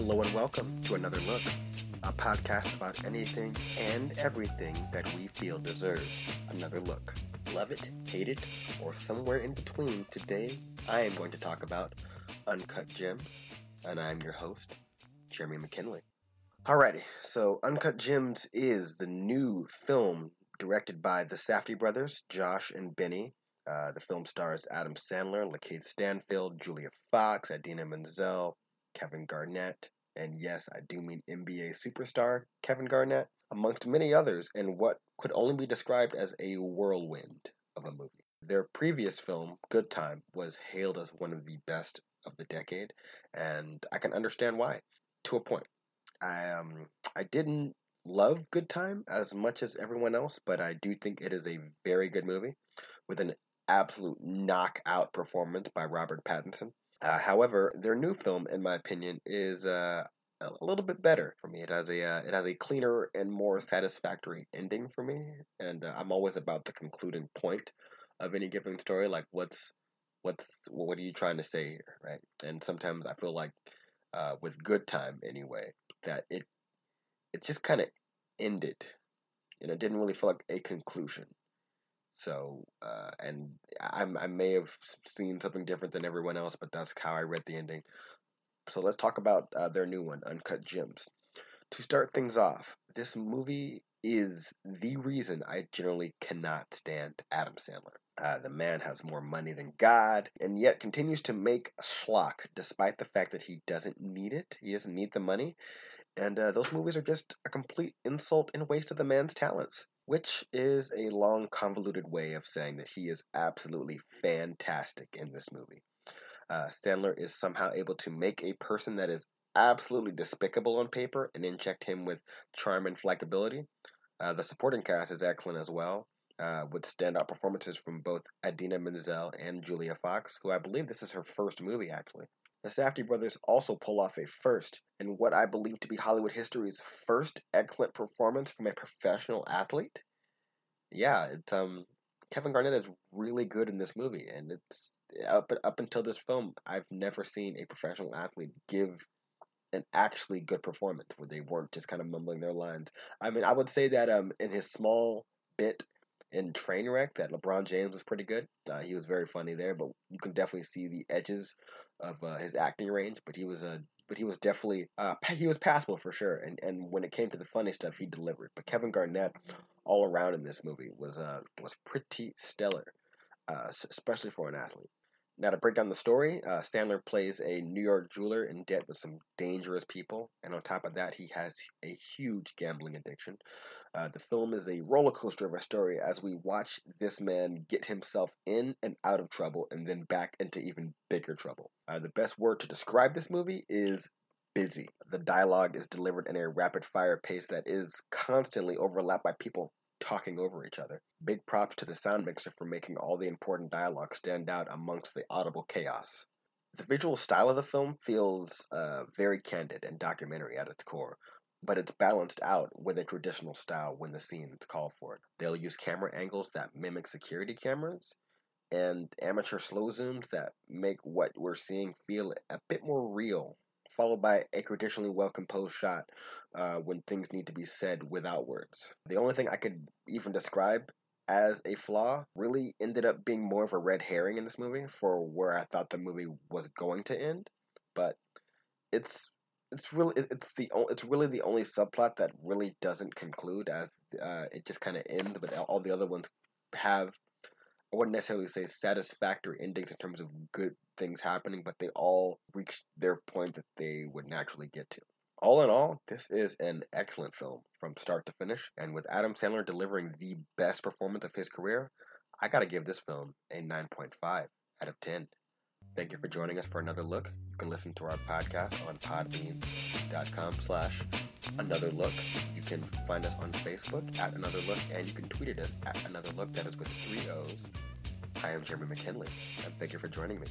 Hello and welcome to Another Look, a podcast about anything and everything that we feel deserves another look. Love it, hate it, or somewhere in between, today I am going to talk about Uncut Gems, and I'm your host, Jeremy McKinley. Alrighty, so Uncut Gems is the new film directed by the Safdie brothers, Josh and Benny. Uh, the film stars Adam Sandler, Lakeith Stanfield, Julia Fox, Idina Menzel, Kevin Garnett, and yes, I do mean NBA superstar Kevin Garnett, amongst many others, in what could only be described as a whirlwind of a movie. Their previous film, Good Time, was hailed as one of the best of the decade, and I can understand why, to a point. I um I didn't love Good Time as much as everyone else, but I do think it is a very good movie with an absolute knockout performance by Robert Pattinson. Uh, however, their new film, in my opinion, is uh, a little bit better for me. It has a uh, it has a cleaner and more satisfactory ending for me, and uh, I'm always about the concluding point of any given story. Like, what's what's what are you trying to say here, right? And sometimes I feel like uh, with Good Time, anyway, that it it just kind of ended. Know, it didn't really feel like a conclusion. So, uh, and I, I may have seen something different than everyone else, but that's how I read the ending. So let's talk about uh, their new one, Uncut Gems. To start things off, this movie is the reason I generally cannot stand Adam Sandler. Uh, the man has more money than God, and yet continues to make schlock despite the fact that he doesn't need it. He doesn't need the money, and uh, those movies are just a complete insult and waste of the man's talents which is a long, convoluted way of saying that he is absolutely fantastic in this movie. Uh, Sandler is somehow able to make a person that is absolutely despicable on paper and inject him with charm and likability. Uh, the supporting cast is excellent as well, uh, with standout performances from both Idina Menzel and Julia Fox, who I believe this is her first movie actually. The Safdie brothers also pull off a first in what I believe to be Hollywood history's first excellent performance from a professional athlete. Yeah, it's um Kevin Garnett is really good in this movie, and it's up up until this film, I've never seen a professional athlete give an actually good performance where they weren't just kind of mumbling their lines. I mean, I would say that um in his small bit in Trainwreck that LeBron James was pretty good. Uh, he was very funny there, but you can definitely see the edges of uh, his acting range. But he was a but he was definitely uh, he was passable for sure. And and when it came to the funny stuff, he delivered. But Kevin Garnett, all around in this movie, was uh was pretty stellar, uh, especially for an athlete. Now, to break down the story, uh, Sandler plays a New York jeweler in debt with some dangerous people, and on top of that, he has a huge gambling addiction. Uh, the film is a roller coaster of a story as we watch this man get himself in and out of trouble and then back into even bigger trouble. Uh, the best word to describe this movie is busy. The dialogue is delivered in a rapid fire pace that is constantly overlapped by people talking over each other. Big props to the sound mixer for making all the important dialogue stand out amongst the audible chaos. The visual style of the film feels uh, very candid and documentary at its core, but it's balanced out with a traditional style when the scenes call for it. They'll use camera angles that mimic security cameras and amateur slow zooms that make what we're seeing feel a bit more real followed by a traditionally well composed shot uh, when things need to be said without words. The only thing I could even describe as a flaw really ended up being more of a red herring in this movie for where I thought the movie was going to end, but it's it's really it's the it's really the only subplot that really doesn't conclude as uh, it just kind of ends, but all the other ones have I wouldn't necessarily say satisfactory endings in terms of good things happening, but they all reached their point that they would naturally get to. All in all, this is an excellent film from start to finish, and with Adam Sandler delivering the best performance of his career, I gotta give this film a 9.5 out of 10. Thank you for joining us for another look. You can listen to our podcast on podbean.com slash another look. You can find us on Facebook at another look, and you can tweet at us at another look. That is with three O's. I am Jeremy McKinley, and thank you for joining me.